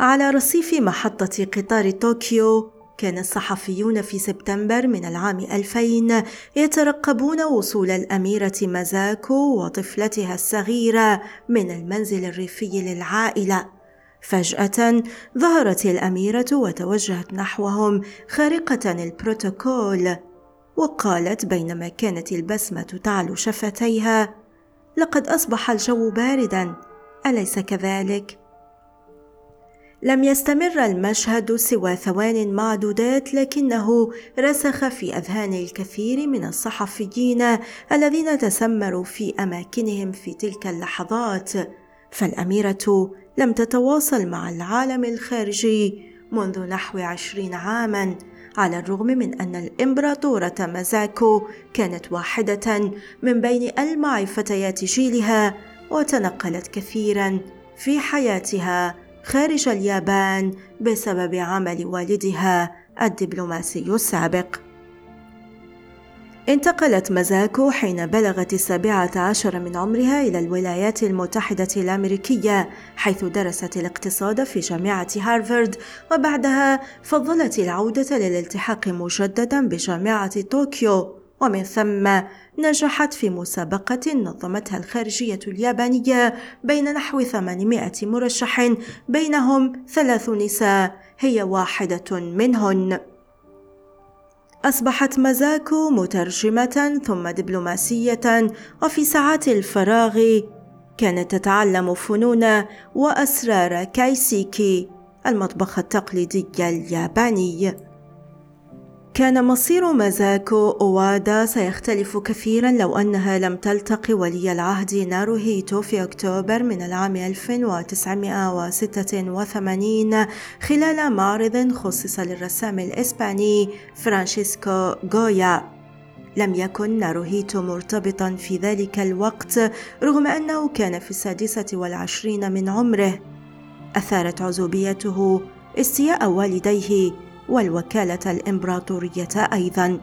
على رصيف محطة قطار طوكيو كان الصحفيون في سبتمبر من العام 2000 يترقبون وصول الأميرة مازاكو وطفلتها الصغيرة من المنزل الريفي للعائلة فجأة ظهرت الأميرة وتوجهت نحوهم خارقة البروتوكول وقالت بينما كانت البسمة تعلو شفتيها لقد أصبح الجو باردا أليس كذلك؟ لم يستمر المشهد سوى ثوان معدودات لكنه رسخ في أذهان الكثير من الصحفيين الذين تسمروا في أماكنهم في تلك اللحظات. فالأميرة لم تتواصل مع العالم الخارجي منذ نحو عشرين عاما على الرغم من أن الإمبراطورة مازاكو كانت واحدة من ألمع ألمع فتيات جيلها وتنقلت كثيرا في حياتها. خارج اليابان بسبب عمل والدها الدبلوماسي السابق. انتقلت مازاكو حين بلغت السابعة عشر من عمرها إلى الولايات المتحدة الأمريكية حيث درست الاقتصاد في جامعة هارفارد وبعدها فضلت العودة للالتحاق مجددا بجامعة طوكيو. ومن ثم نجحت في مسابقة نظمتها الخارجية اليابانية بين نحو 800 مرشح بينهم ثلاث نساء هي واحدة منهن. أصبحت مازاكو مترجمة ثم دبلوماسية وفي ساعات الفراغ كانت تتعلم فنون وأسرار كايسيكي المطبخ التقليدي الياباني كان مصير مازاكو أوادا سيختلف كثيرا لو أنها لم تلتقي ولي العهد ناروهيتو في أكتوبر من العام 1986 خلال معرض خصص للرسام الإسباني فرانشيسكو غويا. لم يكن ناروهيتو مرتبطا في ذلك الوقت رغم أنه كان في السادسة والعشرين من عمره. أثارت عزوبيته استياء والديه والوكالة الإمبراطورية أيضا.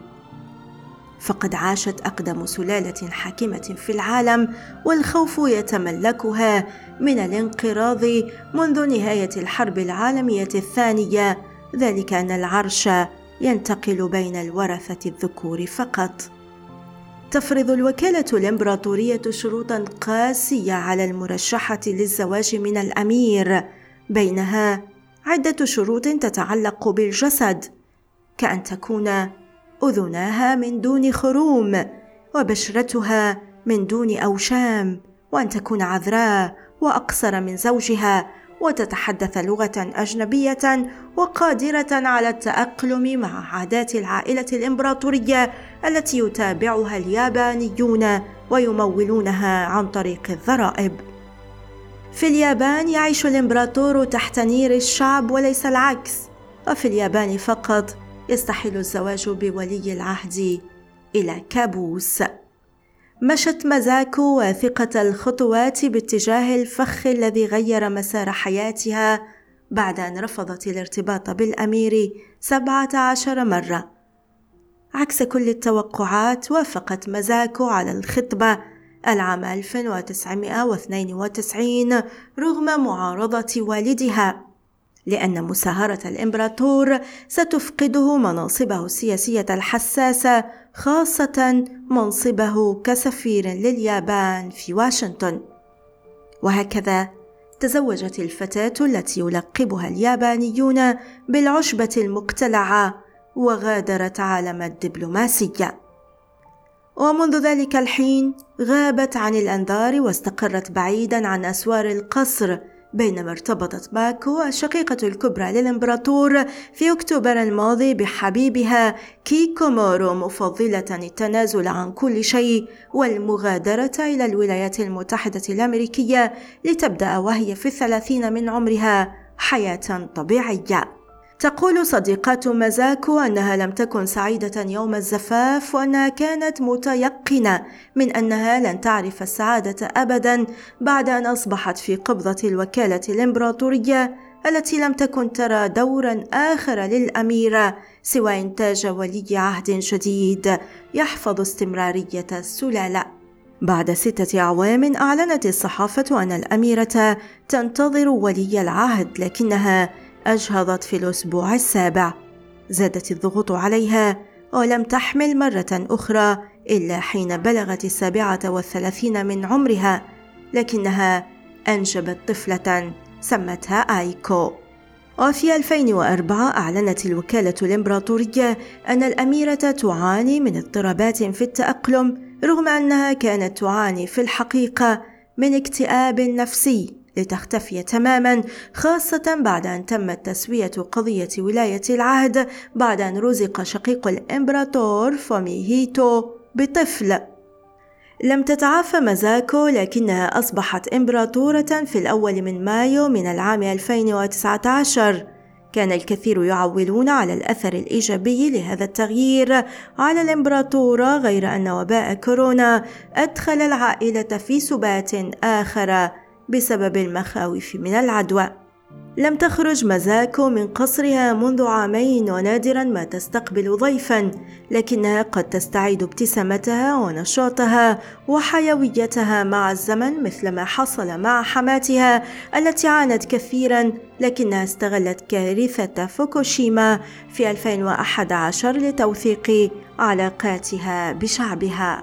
فقد عاشت أقدم سلالة حاكمة في العالم والخوف يتملكها من الانقراض منذ نهاية الحرب العالمية الثانية. ذلك أن العرش ينتقل بين الورثة الذكور فقط. تفرض الوكالة الإمبراطورية شروطا قاسية على المرشحة للزواج من الأمير بينها عدة شروط تتعلق بالجسد كأن تكون أذناها من دون خروم وبشرتها من دون أوشام وأن تكون عذراء وأقصر من زوجها وتتحدث لغة أجنبية وقادرة على التأقلم مع عادات العائلة الإمبراطورية التي يتابعها اليابانيون ويمولونها عن طريق الضرائب. في اليابان يعيش الإمبراطور تحت نير الشعب وليس العكس وفي اليابان فقط يستحيل الزواج بولي العهد إلى كابوس. مشت مازاكو واثقة الخطوات باتجاه الفخ الذي غير مسار حياتها بعد أن رفضت الارتباط بالأمير سبعة عشر مرة. عكس كل التوقعات وافقت مازاكو على الخطبة العام 1992 رغم معارضة والدها لأن مساهرة الإمبراطور ستفقده مناصبه السياسية الحساسة خاصة منصبه كسفير لليابان في واشنطن. وهكذا تزوجت الفتاة التي يلقبها اليابانيون بالعشبة المقتلعة وغادرت عالم الدبلوماسية. ومنذ ذلك الحين غابت عن الأنظار واستقرت بعيدا عن أسوار القصر بينما ارتبطت ماكو الشقيقة الكبرى للإمبراطور في أكتوبر الماضي بحبيبها كيكومورو مفضلة التنازل عن كل شيء والمغادرة إلى الولايات المتحدة الأمريكية لتبدأ وهي في الثلاثين من عمرها حياة طبيعية. تقول صديقة مازاكو أنها لم تكن سعيدة يوم الزفاف وأنها كانت متيقنة من أنها لن تعرف السعادة أبدا بعد أن أصبحت في قبضة الوكالة الإمبراطورية التي لم تكن ترى دورا آخر للأميرة سوى إنتاج ولي عهد جديد يحفظ استمرارية السلالة. بعد ستة أعوام أعلنت الصحافة أن الأميرة تنتظر ولي العهد لكنها أجهضت في الأسبوع السابع. زادت الضغوط عليها ولم تحمل مرة أخرى إلا حين بلغت السابعة والثلاثين من عمرها لكنها أنجبت طفلة سمتها آيكو وفي 2004 أعلنت الوكالة الإمبراطورية أن الأميرة تعاني من اضطرابات في التأقلم رغم أنها كانت تعاني في الحقيقة من اكتئاب نفسي لتختفي تماما خاصة بعد أن تمت تسوية قضية ولاية العهد بعد أن رزق شقيق الإمبراطور فوميهيتو بطفل. لم تتعافى مازاكو لكنها أصبحت إمبراطورة في الأول من مايو من العام 2019 كان الكثير يعولون على الأثر الإيجابي لهذا التغيير على الإمبراطورة غير أن وباء كورونا أدخل العائلة في سبات آخر. بسبب المخاوف من العدوى. لم تخرج مزاكو من قصرها منذ عامين ونادرا ما تستقبل ضيفا لكنها قد تستعيد ابتسامتها ونشاطها وحيويتها مع الزمن مثل ما حصل مع حماتها التي عانت كثيرا لكنها استغلت كارثة فوكوشيما في 2011 لتوثيق علاقاتها بشعبها.